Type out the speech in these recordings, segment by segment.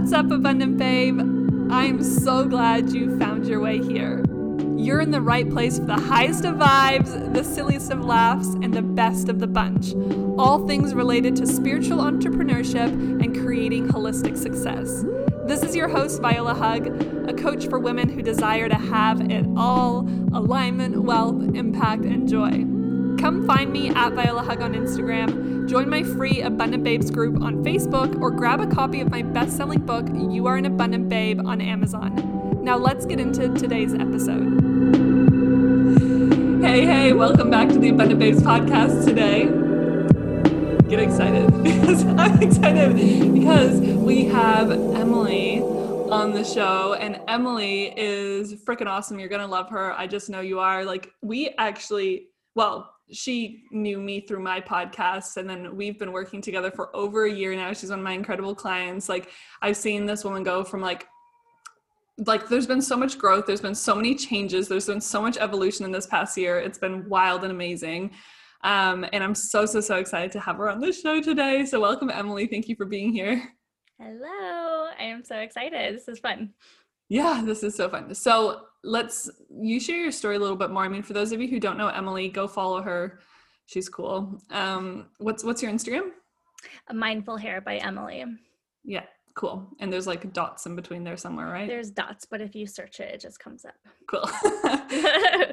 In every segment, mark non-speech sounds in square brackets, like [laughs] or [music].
What's up, Abundant Babe? I'm so glad you found your way here. You're in the right place for the highest of vibes, the silliest of laughs, and the best of the bunch. All things related to spiritual entrepreneurship and creating holistic success. This is your host, Viola Hug, a coach for women who desire to have it all alignment, wealth, impact, and joy. Come find me at Viola Hug on Instagram, join my free Abundant Babes group on Facebook, or grab a copy of my best selling book, You Are an Abundant Babe, on Amazon. Now let's get into today's episode. Hey, hey, welcome back to the Abundant Babes podcast today. Get excited [laughs] because I'm excited because we have Emily on the show and Emily is freaking awesome. You're going to love her. I just know you are. Like, we actually, well, she knew me through my podcast and then we've been working together for over a year now. She's one of my incredible clients. Like i've seen this woman go from like like there's been so much growth there's been so many changes there's been so much evolution in this past year. It's been wild and amazing. Um, and i'm so so so excited to have her on the show today. So welcome emily. Thank you for being here. Hello. I am so excited. This is fun. Yeah, this is so fun. So let's you share your story a little bit more. I mean, for those of you who don't know Emily, go follow her. She's cool. Um, what's what's your Instagram? A mindful hair by Emily. Yeah, cool. And there's like dots in between there somewhere, right? There's dots, but if you search it, it just comes up. Cool.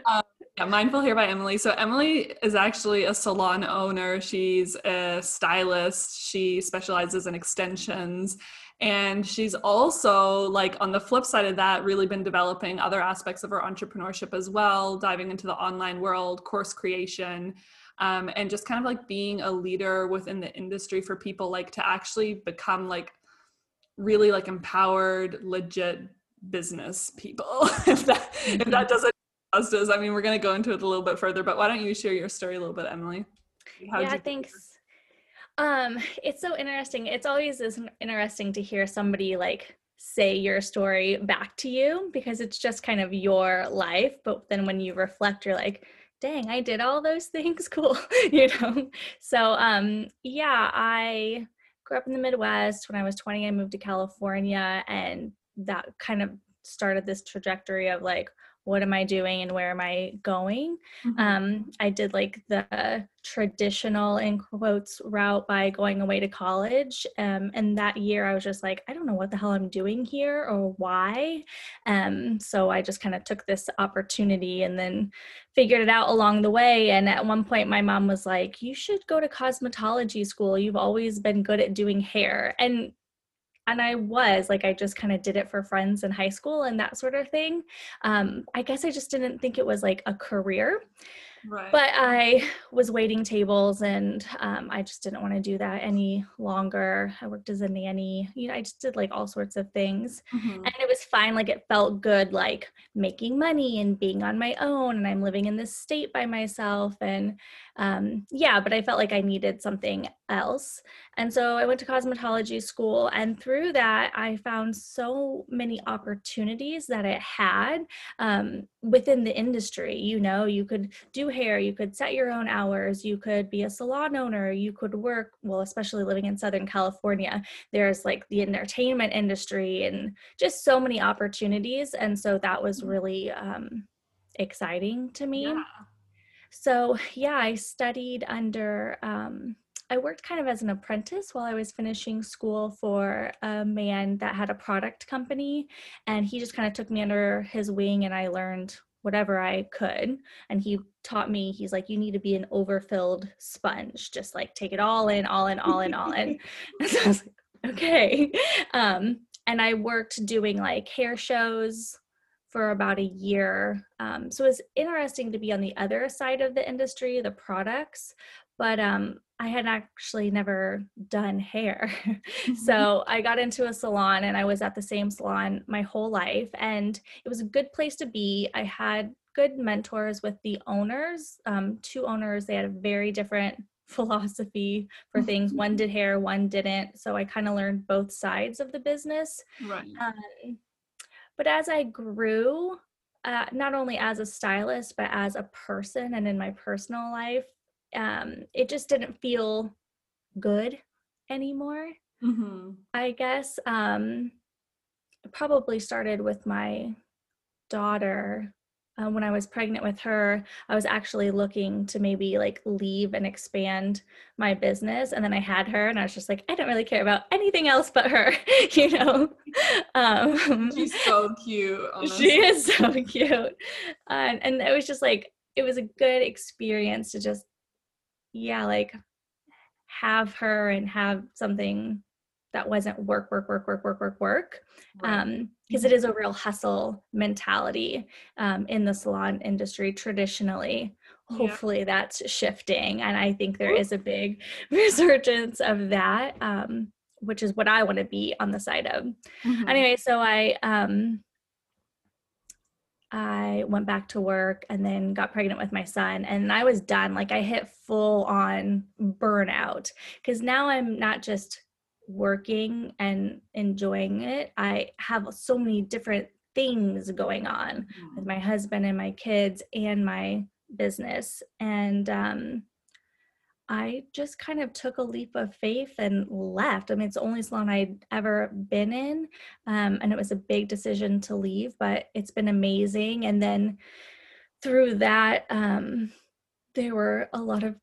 um, [laughs] [laughs] yeah, mindful hair by Emily. So Emily is actually a salon owner. She's a stylist. She specializes in extensions and she's also, like, on the flip side of that, really been developing other aspects of her entrepreneurship as well, diving into the online world, course creation, um, and just kind of like being a leader within the industry for people like to actually become like really like empowered, legit business people. [laughs] if that if that mm-hmm. doesn't justice, I mean, we're gonna go into it a little bit further, but why don't you share your story a little bit, Emily? How yeah, thanks. Um, it's so interesting. It's always is interesting to hear somebody like say your story back to you because it's just kind of your life. But then when you reflect, you're like, dang, I did all those [laughs] things. Cool. [laughs] you know? So um yeah, I grew up in the Midwest. When I was 20, I moved to California and that kind of started this trajectory of like what am I doing and where am I going? Mm-hmm. Um, I did like the traditional in quotes route by going away to college. Um, and that year I was just like, I don't know what the hell I'm doing here or why. Um, so I just kind of took this opportunity and then figured it out along the way. And at one point, my mom was like, You should go to cosmetology school. You've always been good at doing hair. And and I was like, I just kind of did it for friends in high school and that sort of thing. Um, I guess I just didn't think it was like a career. Right. But I was waiting tables and um, I just didn't want to do that any longer. I worked as a nanny. You know, I just did like all sorts of things. Mm-hmm. And it was fine. Like it felt good, like making money and being on my own. And I'm living in this state by myself. And um, yeah, but I felt like I needed something else. And so I went to cosmetology school. And through that, I found so many opportunities that it had um, within the industry. You know, you could do hair, you could set your own hours, you could be a salon owner, you could work, well, especially living in Southern California, there's like the entertainment industry and just so many opportunities. And so that was mm. really um, exciting to me. Yeah. So, yeah, I studied under, um, I worked kind of as an apprentice while I was finishing school for a man that had a product company. And he just kind of took me under his wing and I learned whatever I could. And he taught me, he's like, you need to be an overfilled sponge, just like take it all in, all in, all in, all in. [laughs] [laughs] And so I was like, okay. [laughs] Um, and I worked doing like hair shows, for about a year. Um, so it was interesting to be on the other side of the industry, the products, but um, I had actually never done hair. [laughs] so I got into a salon and I was at the same salon my whole life. And it was a good place to be. I had good mentors with the owners, um, two owners. They had a very different [laughs] philosophy for things. one [laughs] did hair, one didn't. So I kind of learned both sides of the business. Right. Um, but as I grew, uh, not only as a stylist, but as a person and in my personal life, um, it just didn't feel good anymore. Mm-hmm. I guess. Um, probably started with my daughter uh, when I was pregnant with her, I was actually looking to maybe like leave and expand my business. And then I had her, and I was just like, I don't really care about anything else but her, [laughs] you know? Um, [laughs] She's so cute. Honestly. [laughs] She is so cute. Uh, and it was just like, it was a good experience to just, yeah, like have her and have something that wasn't work, work, work, work, work, work, work. Right. Um, because it mm-hmm. is a real hustle mentality um, in the salon industry traditionally. Hopefully, yeah. that's shifting, and I think there is a big [laughs] resurgence of that, um, which is what I want to be on the side of. Mm-hmm. Anyway, so I um, I went back to work and then got pregnant with my son, and I was done. Like I hit full on burnout because now I'm not just working and enjoying it, I have so many different things going on with mm. my husband and my kids and my business. And um, I just kind of took a leap of faith and left. I mean, it's the only salon I'd ever been in. Um, and it was a big decision to leave, but it's been amazing. And then through that, um, there were a lot of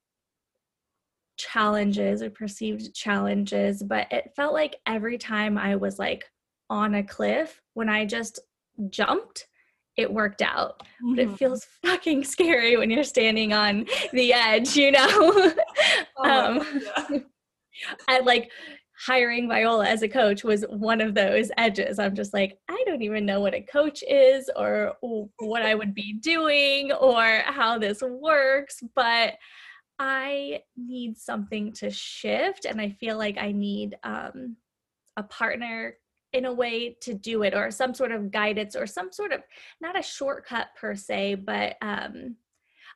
challenges or perceived challenges, but it felt like every time I was like on a cliff, when I just jumped, it worked out. Mm-hmm. But it mm-hmm. feels fucking scary when you're standing on the edge, you know? [laughs] oh, um, yeah. [laughs] I like hiring Viola as a coach was one of those edges. I'm just like, I don't even know what a coach is or what I would be [laughs] doing or how this works, but I need something to shift and I feel like I need um, a partner in a way to do it or some sort of guidance or some sort of not a shortcut per se, but um,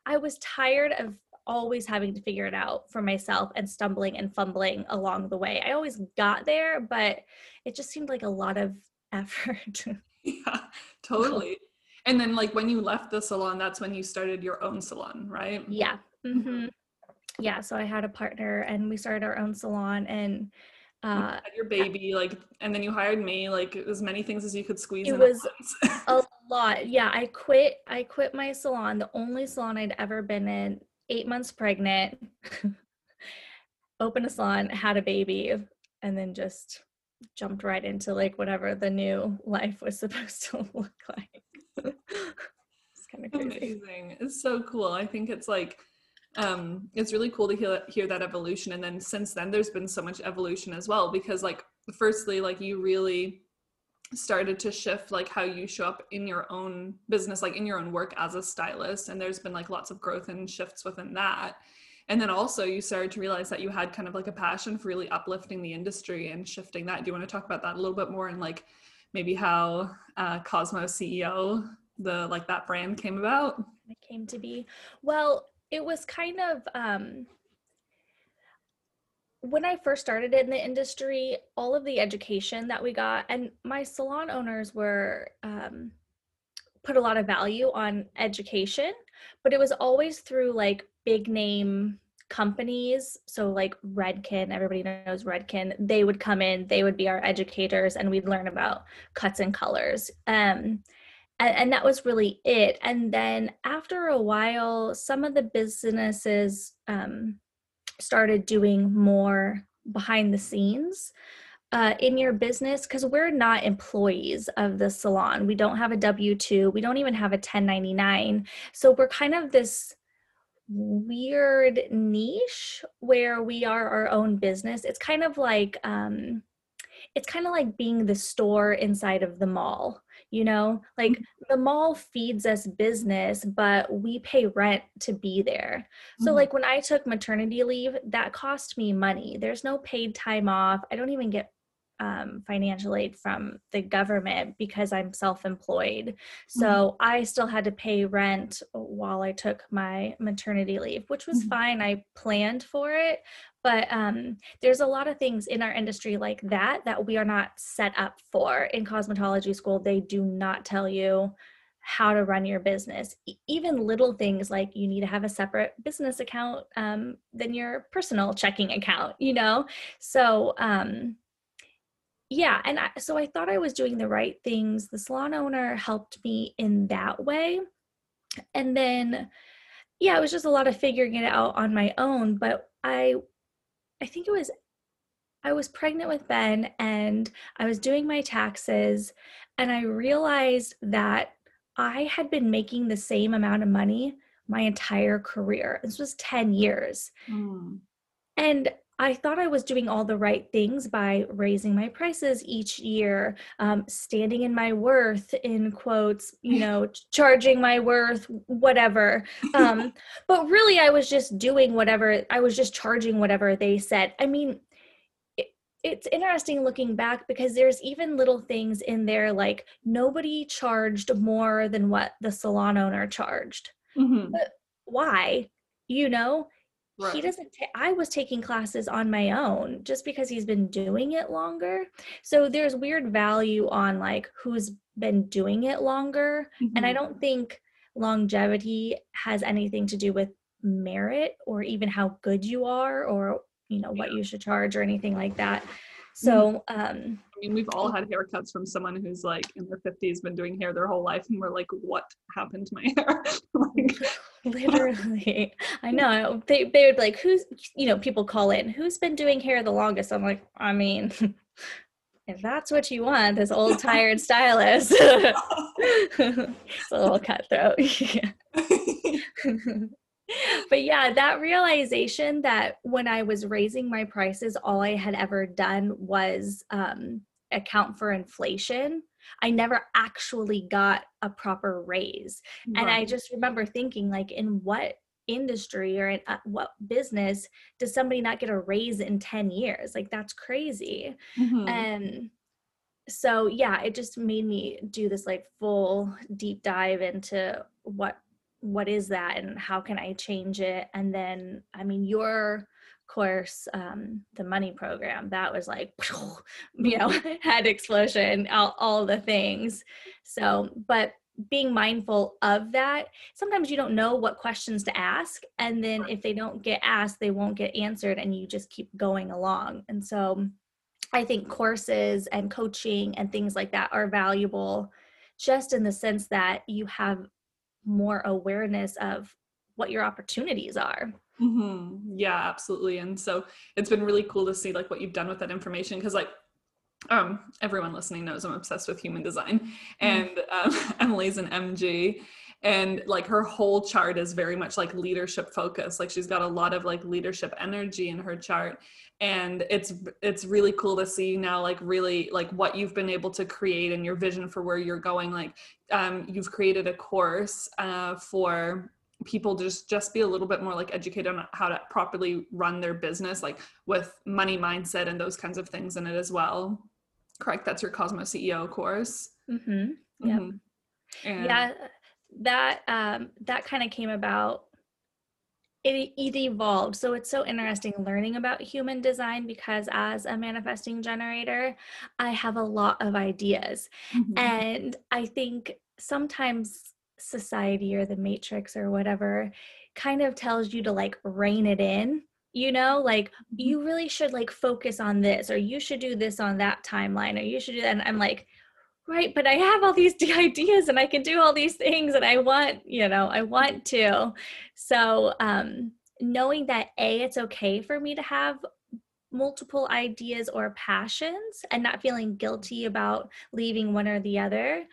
I was tired of always having to figure it out for myself and stumbling and fumbling along the way. I always got there, but it just seemed like a lot of [laughs] effort. yeah, [laughs] totally. And then, like, when you left the salon, that's when you started your own salon, right? Yeah. Mm-hmm yeah so i had a partner and we started our own salon and uh your baby like and then you hired me like as many things as you could squeeze it was a [laughs] lot. Yeah i quit i quit my salon the only salon i'd ever been in eight months pregnant [laughs] opened a salon had a baby and then just jumped right into like whatever the new life was [laughs] supposed to look like. It's kind of crazy. Amazing. It's so cool. I think it's like um, it's really cool to hear, hear that evolution. And then since then, there's been so much evolution as well, because like, firstly, like you really started to shift like how you show up in your own business, like in your own work as a stylist. And there's been like lots of growth and shifts within that. And then also you started to realize that you had kind of like a passion for really uplifting the industry and shifting that. Do you want to talk about that a little bit more and like maybe how uh, Cosmo CEO, the like that brand came about? It came to be. Well, it was kind of um, when I first started in the industry, all of the education that we got, and my salon owners were um, put a lot of value on education, but it was always through like big name companies. So, like Redken, everybody knows Redken, they would come in, they would be our educators, and we'd learn about cuts and colors. Um, and, and that was really it and then after a while some of the businesses um, started doing more behind the scenes uh, in your business because we're not employees of the salon. We don't have a W 2, we don't even have a 1099. So we're kind of this weird niche where we are our own business. It's kind of like, um, it's kind of like being the store inside of the mall you know like mm-hmm. the mall feeds us business but we pay rent to be there so mm-hmm. like when i took maternity leave that cost me money there's no paid time off i don't even get um, financial aid from the government because I'm self employed. So mm-hmm. I still had to pay rent while I took my maternity leave, which was mm-hmm. fine. I planned for it. But um, there's a lot of things in our industry like that that we are not set up for. In cosmetology school, they do not tell you how to run your business. Even little things like you need to have a separate business account um, than your personal checking account, you know? So, um, yeah and I, so i thought i was doing the right things. The salon owner helped me in that way. And then yeah it was just a lot of figuring it out on my own but i i think it was i was pregnant with ben and i was doing my taxes and i realized that i had been making the same amount of money my entire career. This was 10 years. Mm. and I thought I was doing all the right things by raising my prices each year, um, standing in my worth, in quotes, you [laughs] know, charging my worth, whatever. Um, [laughs] but really, I was just doing whatever, I was just charging whatever they said. I mean, it, it's interesting looking back because there's even little things in there like nobody charged more than what the salon owner charged. Mm-hmm. But why? You know, Right. He doesn't. Ta- I was taking classes on my own just because he's been doing it longer. So there's weird value on like who's been doing it longer, mm-hmm. and I mm-hmm. don't think longevity has anything to do with merit or even how good you are or you know what you should charge or anything like that. So, um, I mean, we've all had haircuts from someone who's like in their 50s, been doing hair their whole life, and we're like, what happened to my [laughs] hair? [laughs] like, literally, [laughs] I know. They, they would like, who's, you know, people call in, who's been doing hair the longest? I'm like, I mean, [laughs] if that's what you want, this old tired stylist, [laughs] it's a little cutthroat. but yeah, that realization that when I was raising my prices, all I had ever done was um, account for inflation. I never actually got a proper raise. Right. And I just remember thinking, like, in what industry or in uh, what business does somebody not get a raise in 10 years? Like, that's crazy. Mm-hmm. And so, yeah, it just made me do this like full deep dive into what what is that and how can I change it? And then, I mean, your course, um, the money program, that was like, [laughs] you know, [laughs] head explosion, all, all the things. So, but being mindful of that, sometimes you don't know what questions to ask. And then if they don't get asked, they won't get answered, and you just keep going along. And so, I think courses and coaching and things like that are valuable just in the sense that you have more awareness of what your opportunities are. Mm-hmm. Yeah, absolutely. And so it's been really cool to see like what you've done with that information because like um everyone listening knows I'm obsessed with human design mm-hmm. and um, [laughs] Emily's an MG and like her whole chart is very much like leadership focused like she's got a lot of like leadership energy in her chart and it's it's really cool to see now like really like what you've been able to create and your vision for where you're going like um, you've created a course uh, for people just just be a little bit more like educated on how to properly run their business like with money mindset and those kinds of things in it as well correct that's your cosmo ceo course mm-hmm. yeah mm-hmm. yeah that um that kind of came about it, it evolved. So it's so interesting learning about human design because as a manifesting generator, I have a lot of ideas. Mm-hmm. And I think sometimes society or the matrix or whatever kind of tells you to like rein it in you know like mm-hmm. you really should like focus on this or you should do this on that timeline or you should do that and i'm like right but i have all these [laughs] ideas and i can do all these things and i want you know i want to so um knowing that a it's okay for me to have multiple ideas or passions and not feeling guilty about leaving one or the other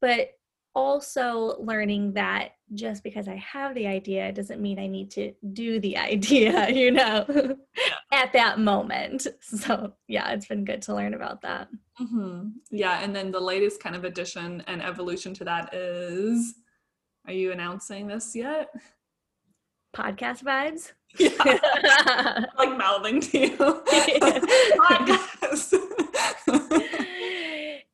but also learning that just because I have the idea doesn't mean I need to do the [laughs] idea, you know, [laughs] at that moment. So, yeah, it's been good to learn about that. Mm-hmm. Yeah. And then the latest kind of addition and evolution to that is are you announcing this yet? Podcast vibes? [laughs] Yeah. like mouthing to you. Podcast.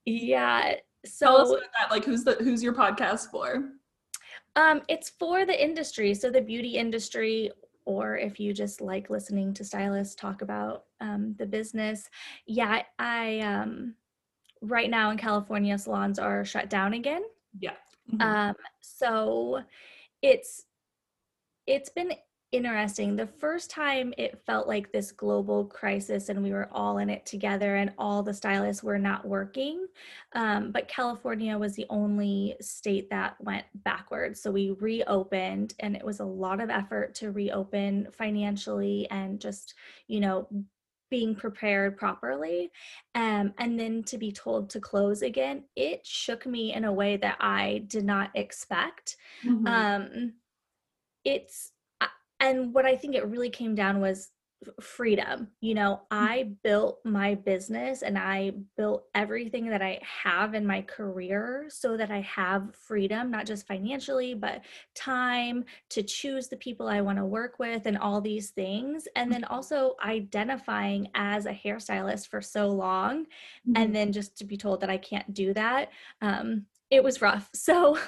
yeah so Tell us about that. Like who's the who's your podcast for? Um, it's for the industry, so the beauty industry, or if you just like listening to stylists talk about um, the business. Yeah, I um, right now in California, salons are shut down again. Yeah. Mm-hmm. Um, so it's it's been interesting. The first time it felt like this global crisis and we were all in it together and all the stylists were not working. Um, but California was the only state that went backwards. So we reopened and it was a lot of effort to reopen financially and just, you know, being prepared properly um, and then to be told to close again it shook me in a way that i did not expect mm-hmm. um, it's and what I think it really came down was freedom. You know, mm. I built my business and I built everything that I have in my career so that I have freedom, not just financially, but time to choose the people I want to work with and all these things. And then mm-hmm. also identifying as a hairstylist for so long mm-hmm. and then just to be told that I can't do that. Um, it was rough. [laughs] So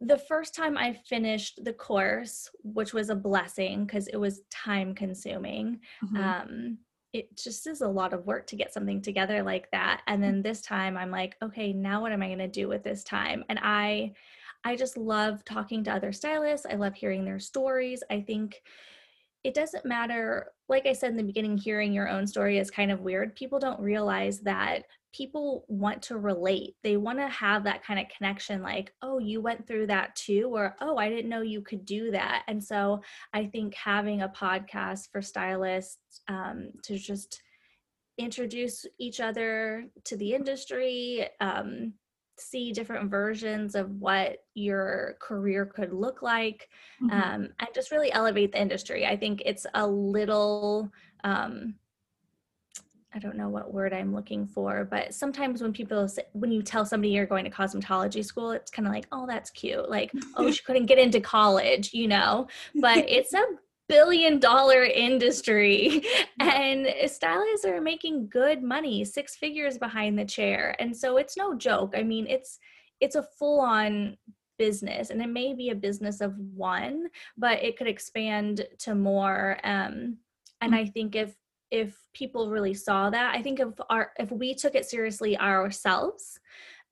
the first time I finished the course, which was a blessing because it was time consuming, mm-hmm. um, it just is a lot of work to get something together like that. And then this time I'm like, okay, now what am I going to do with this time? And I, I just love talking to other stylists. I love hearing their stories. I think it doesn't matter like i said in the beginning hearing your own story is kind of weird. People don't realize that people want to relate. They want to have that kind of connection like oh you went through that too or oh i didn't know you could do that. And so i think having a podcast for stylists um, to just introduce each other to the industry um, see different versions of what your career could look like mm-hmm. um, and just really elevate the industry. I think it's a little, um, I don't know what word I'm looking for, but sometimes when people, say, when you tell somebody you're going to cosmetology school, it's kind of like, oh, that's cute. Like, oh, [laughs] she couldn't get into college, you know, but it's a billion dollar industry. And stylists are making good money six figures behind the chair. And so it's no joke. I mean it's it's a full on business and it may be a business of one but it could expand to more. Um, and i think if if people really saw that i think if our if we took it seriously ourselves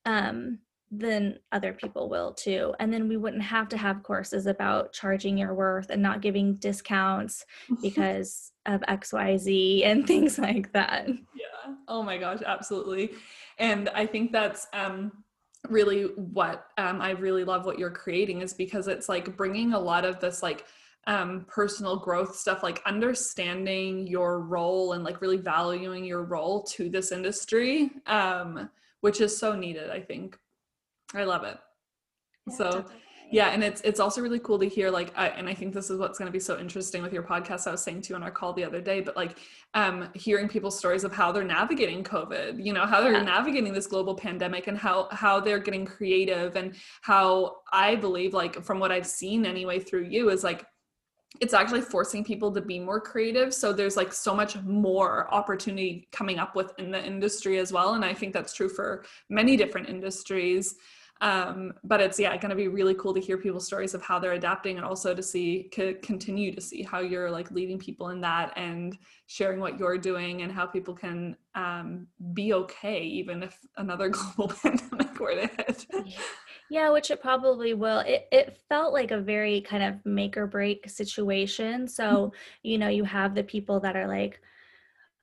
um, then other people will too. And then we wouldn't have to have courses about charging your worth and not giving discounts [laughs] because of XYZ and [laughs] things like that. Yeah. Oh my gosh, absolutely. And I think that's um really what um I really love what you're creating is because it's like bringing a lot of this like um, personal growth stuff like understanding your role and like really valuing your role to this industry um, which is so needed i think I love it. Yeah, so definitely. yeah, and it's it's also really cool to hear like I, and I think this is what's going to be so interesting with your podcast. I was saying to you on our call the other day, but like um hearing people's stories of how they're navigating COVID, you know, how they're yeah. navigating this global pandemic and how how they're getting creative and how I believe like from what I've seen anyway through you is like it's actually forcing people to be more creative so there's like so much more opportunity coming up within the industry as well and i think that's true for many different industries um, but it's yeah going to be really cool to hear people's stories of how they're adapting and also to see to continue to see how you're like leading people in that and sharing what you're doing and how people can um, be okay even if another [laughs] global [laughs] pandemic were to hit. Yeah which it probably will. It, it felt like a very kind of make or break situation. So mm-hmm. you know you have the people that are like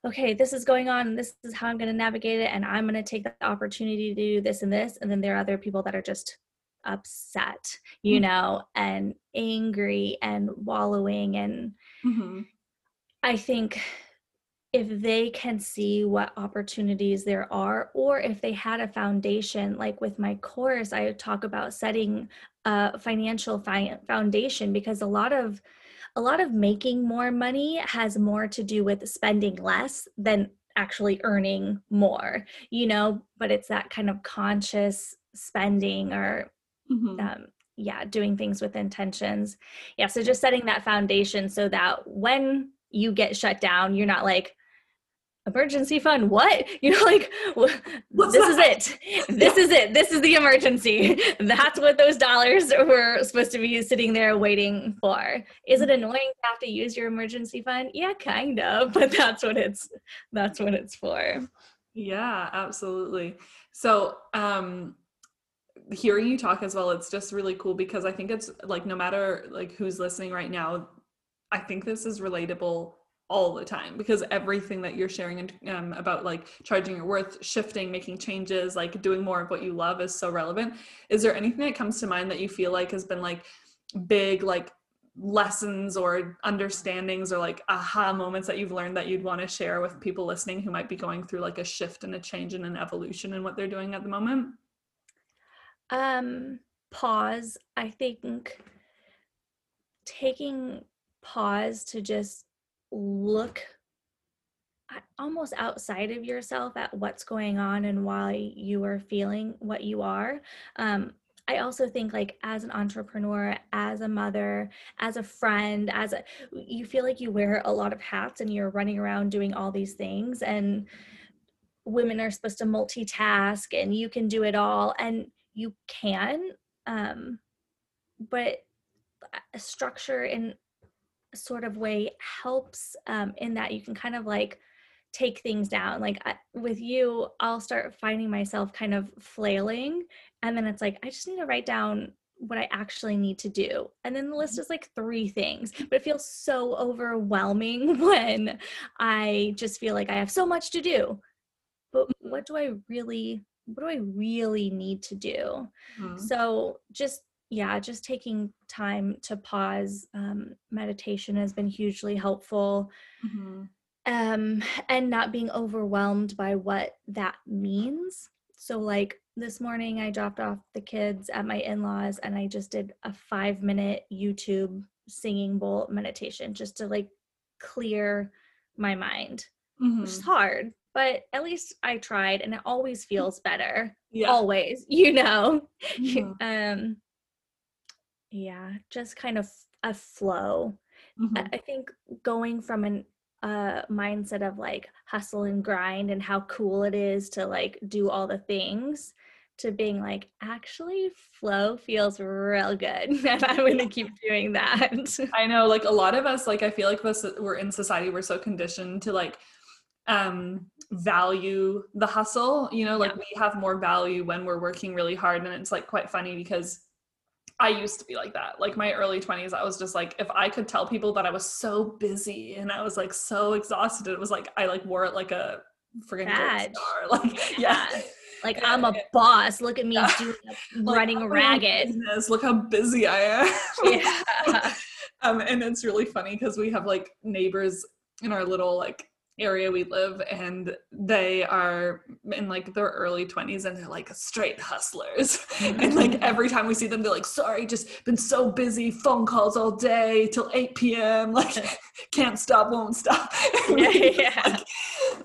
okay, this is going on and this is how I'm going to navigate it and I'm going to take the opportunity to do this and this and then there are other people that are just upset, you mm-hmm. know, and angry and wallowing and mm-hmm. I think if they can see what opportunities there are or if they had a foundation like with my course i talk about setting a financial fi- foundation because a lot of a lot of making more money has more to do with spending less than actually earning more, you know, but it's that kind of conscious spending or, mm-hmm. um, yeah, doing things with intentions. Yeah, so just setting that foundation so that when you get shut down, you're not like, emergency fund? What? [laughs] You know like What's this that? is it. This is it. This is the emergency. [laughs] That's what those dollars [laughs] were supposed to be sitting there waiting for. Is it annoying to have to use your emergency fund? Yeah kind of but that's what it's that's what it's for. Yeah absolutely. So um hearing you talk as well it's just really cool because i think it's like no matter like who's listening right now i think this is relatable all the time because everything that you're sharing um, about like charging your worth shifting making changes like doing more of what you love is so relevant. Is there anything that comes to mind that you feel like has been like big like lessons or understandings or like aha moments that you've learned that you'd want to share with people listening who might be going through like a shift and a change and an evolution in what they're doing at the moment? Um pause. I think taking pause to just look almost outside of yourself at what's going on and why you are feeling what you are. Um, I also think like as an entrepreneur, as a mother, as a friend, as a you feel like you wear a lot of hats and you're running around doing all these things and women are supposed to multitask and you can do it all and you can um but a structure in a sort of way helps um in that you can kind of like take things down like I, with you i'll start finding myself kind of flailing and then it's like i just need to write down what i actually need to do and then the list mm-hmm. is like three things but it feels so overwhelming [laughs] when i just feel like i have so much to do but mm-hmm. what do i really what do i really need to do mm-hmm. so just yeah just taking time to pause um, meditation has been hugely helpful mm-hmm um, and not being overwhelmed by what that means. So, like this morning, I dropped off the kids at my in laws and I just did a five minute YouTube singing bowl meditation just to like clear my mind, mm-hmm. which is hard, but at least I tried and it always [laughs] feels better. Yeah. Always, you know. [laughs] Mm-hmm. um, yeah, just kind of a flow. Mm-hmm. I think going from an uh, mindset of like hustle and grind and how cool it is to like do all the things to being like actually flow feels real good [laughs] and i'm going to keep doing that [laughs] i know like a lot of us like i feel like us we're in society we're so conditioned to like um value the hustle you know like yeah. we have more value when we're working really hard and it's like quite funny because I used to be like that. Like my early 20s, I was just like, if I could tell people that I was so busy and I was like so exhausted, it was like I like wore it like a freaking star. [laughs] Like, yeah. Like yeah, I'm a yeah. boss. Look at me yeah. doing, [laughs] like, running ragged. Business. Look how busy I am. [laughs] yeah. um, and it's really funny because we have like neighbors in our little like area we live and they are in like their early 20s and they're like straight hustlers [laughs] and like [laughs] every time we see them they're like sorry just been so busy phone calls all day till 8 p.m like [laughs] can't stop won't stop yeah, yeah. Like,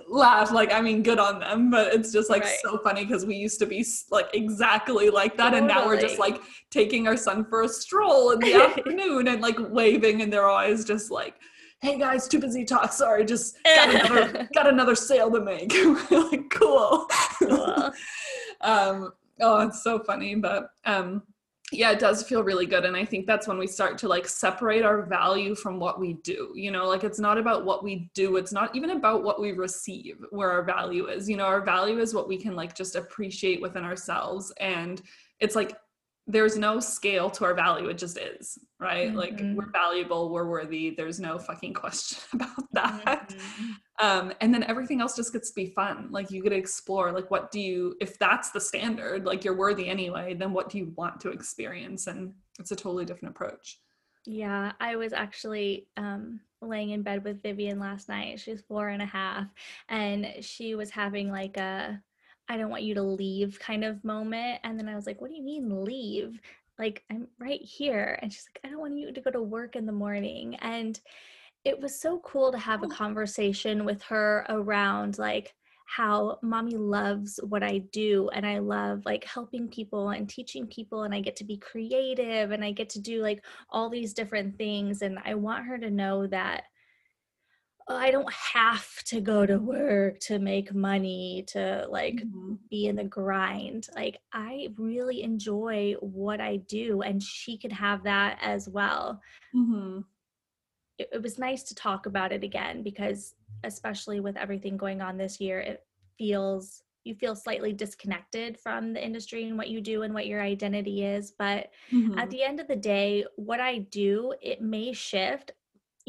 laugh like i mean good on them but it's just like right. so funny because we used to be like exactly like that totally. and now we're just like taking our son for a stroll in the afternoon and like waving and they're always just like hey guys, too busy to talk. Sorry, just [laughs] got another got another sale to make. [laughs] like, cool. cool. [laughs] um, oh, it's so funny, but um, yeah, it does feel really good. And I think that's when we start to like separate our value from what we do. You know, like it's not about what we do, it's not even about what we receive where our value is. You know, our value is what we can like just appreciate within ourselves. And it's like there's no scale to our value it just is right mm-hmm. like we're valuable we're worthy there's no fucking question [laughs] about that mm-hmm. um, and then everything else just gets to be fun like you get to explore like what do you if that's the standard like you're worthy anyway then what do you want to experience and it's a totally different approach yeah i was actually um laying in bed with vivian last night she's four and a half and she was having like a I don't want you to leave kind of moment. And then I was like, what do you mean leave? Like, I'm right here. And she's like, I don't want you to go to work in the morning. And it was so cool to have a oh. conversation with her around like how mommy loves what I do and I love like helping people and teaching people and I get to be creative and I get to do like all these different things and I want her to know that I don't have to go to work to make money to like mm-hmm. be in the grind. Like I really enjoy what I do and she could have that as well. Mm-hmm. It, it was nice to talk about it again because especially with everything going on this year, it feels you feel slightly disconnected from the industry and what you do and what your identity is but Mhm. at the end of the day what i do it may shift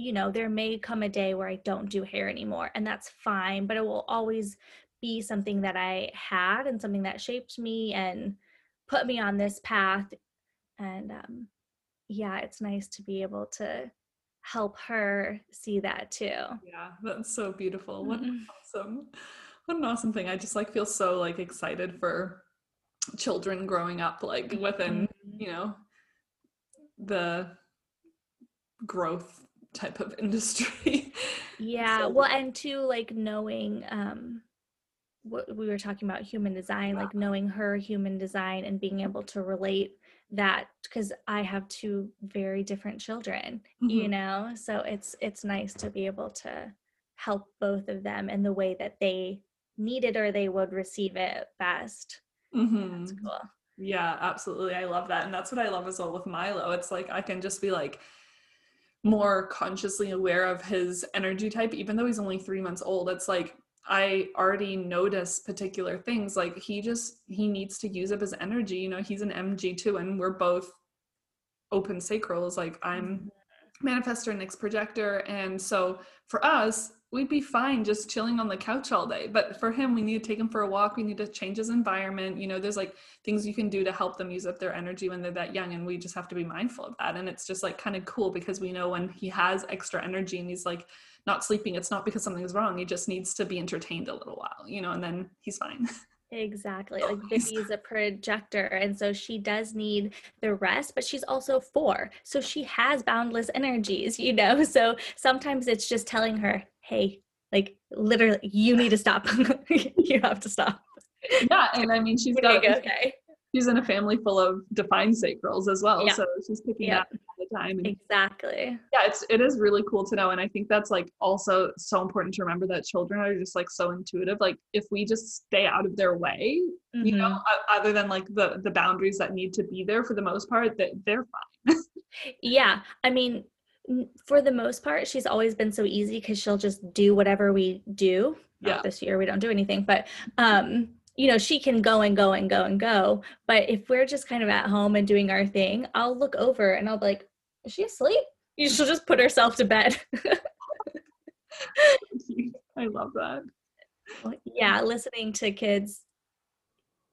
you know there may come a day where i don't do hair anymore and that's fine but it will always be something that i had and something that shaped me and put me on this path and um yeah it's nice to be able to help her see that too Yeah, that's so beautiful. What Mhm. awesome. What an awesome thing. I just like feel so like excited for children growing up like within, Mhm. you know, the growth type of [laughs] industry. Yeah, So- well, and too, like knowing um what we were talking about human design, like knowing her human design and being able to relate that because I have two very different children, you Mhm. know, so it's it's nice to be able to help both of them in the way that they need it or they would receive it best. That's Mhm. cool. Yeah, absolutely. I love that. And that's what I love as well with Milo. It's like I can just be like more consciously aware of his energy type, even though he's only three months old. It's like I already notice particular things. Like he just he needs to use up his energy. You know, he's an MG2 and we're both open sacrals. Like I'm mm-hmm. manifestor and Nick's projector. And so for us, we'd be fine just chilling on the couch all day. But for him, we need to take him for a walk. We need to change his environment. You know, there's like things you can do to help them use up their energy when they're that young. And we just have to be mindful of that. And it's just like kind of cool because we know when he has extra energy and he's like not sleeping, it's not because something's wrong. He just needs to be entertained a little while, you know, and then he's fine. [laughs] Exactly. Like. Vivi's a projector, and so she does need the rest, but she's also four. So she has boundless energies, you know? [laughs] So sometimes it's just telling her, hey, like literally, you need to stop. [laughs] you have to stop. yeah. And I mean, she's got, okay. she's in a family full of defined sacrals as well. Yeah. So she's picking Yeah. that all the time. And Exactly. yeah it's it is really cool to know and i think that's like also so important to remember that children are just like so intuitive like if we just stay out of their way you know Mhm. other than like the the boundaries that need to be there for the most part that they're fine [laughs] Yeah. I mean, for the most part, she's always been so easy because she'll just do whatever we do. Not Yeah. this year we don't do anything, but um, you know, she can go and go and go and go. But if we're just kind of at home and doing our thing, I'll look over and I'll be like, is she asleep? She'll just put herself to bed. [laughs] [laughs] i love that yeah, listening to kids,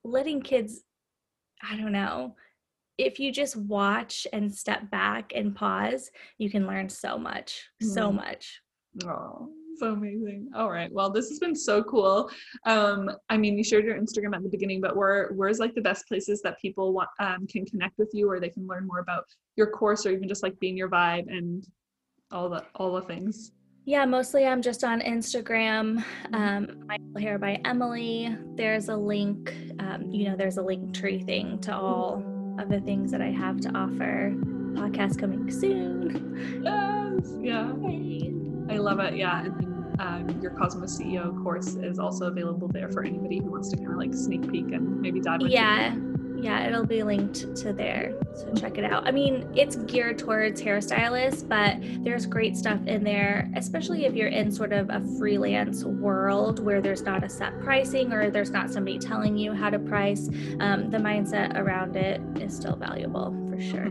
letting kids, I don't know, if you just watch and step back and pause, you can learn so much, so Mhm. much. oh so amazing all right well this has been so cool um i mean you shared your instagram at the beginning but where where's like the best places that people want um can connect with you or they can learn more about your course or even just like being your vibe and all the all the things Yeah, mostly I'm just on Instagram. Um, Mindful Hair by Emily. There's a link, um, you know, there's a link tree thing to all of the things that I have to offer. Podcast coming soon. Yes, yeah. I love it. Yeah, um, your Cosmos CEO course is also available there for anybody who wants to kind of like sneak peek and maybe dive into. Yeah, yeah, it'll be linked to there. So check it out. I mean, it's geared towards hairstylists, but there's great stuff in there, especially if you're in sort of a freelance world where there's not a set pricing or there's not somebody telling you how to price. Um, the mindset around it is still valuable for sure.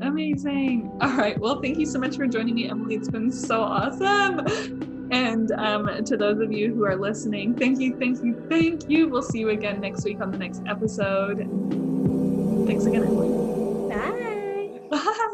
Amazing. All right. Well, thank you so much for joining me, Emily. It's been so awesome. And um, to those of you who are listening, thank you, thank you, thank you. We'll see you again next week on the next episode. Thanks again, Emily. Bye. [laughs] Bye.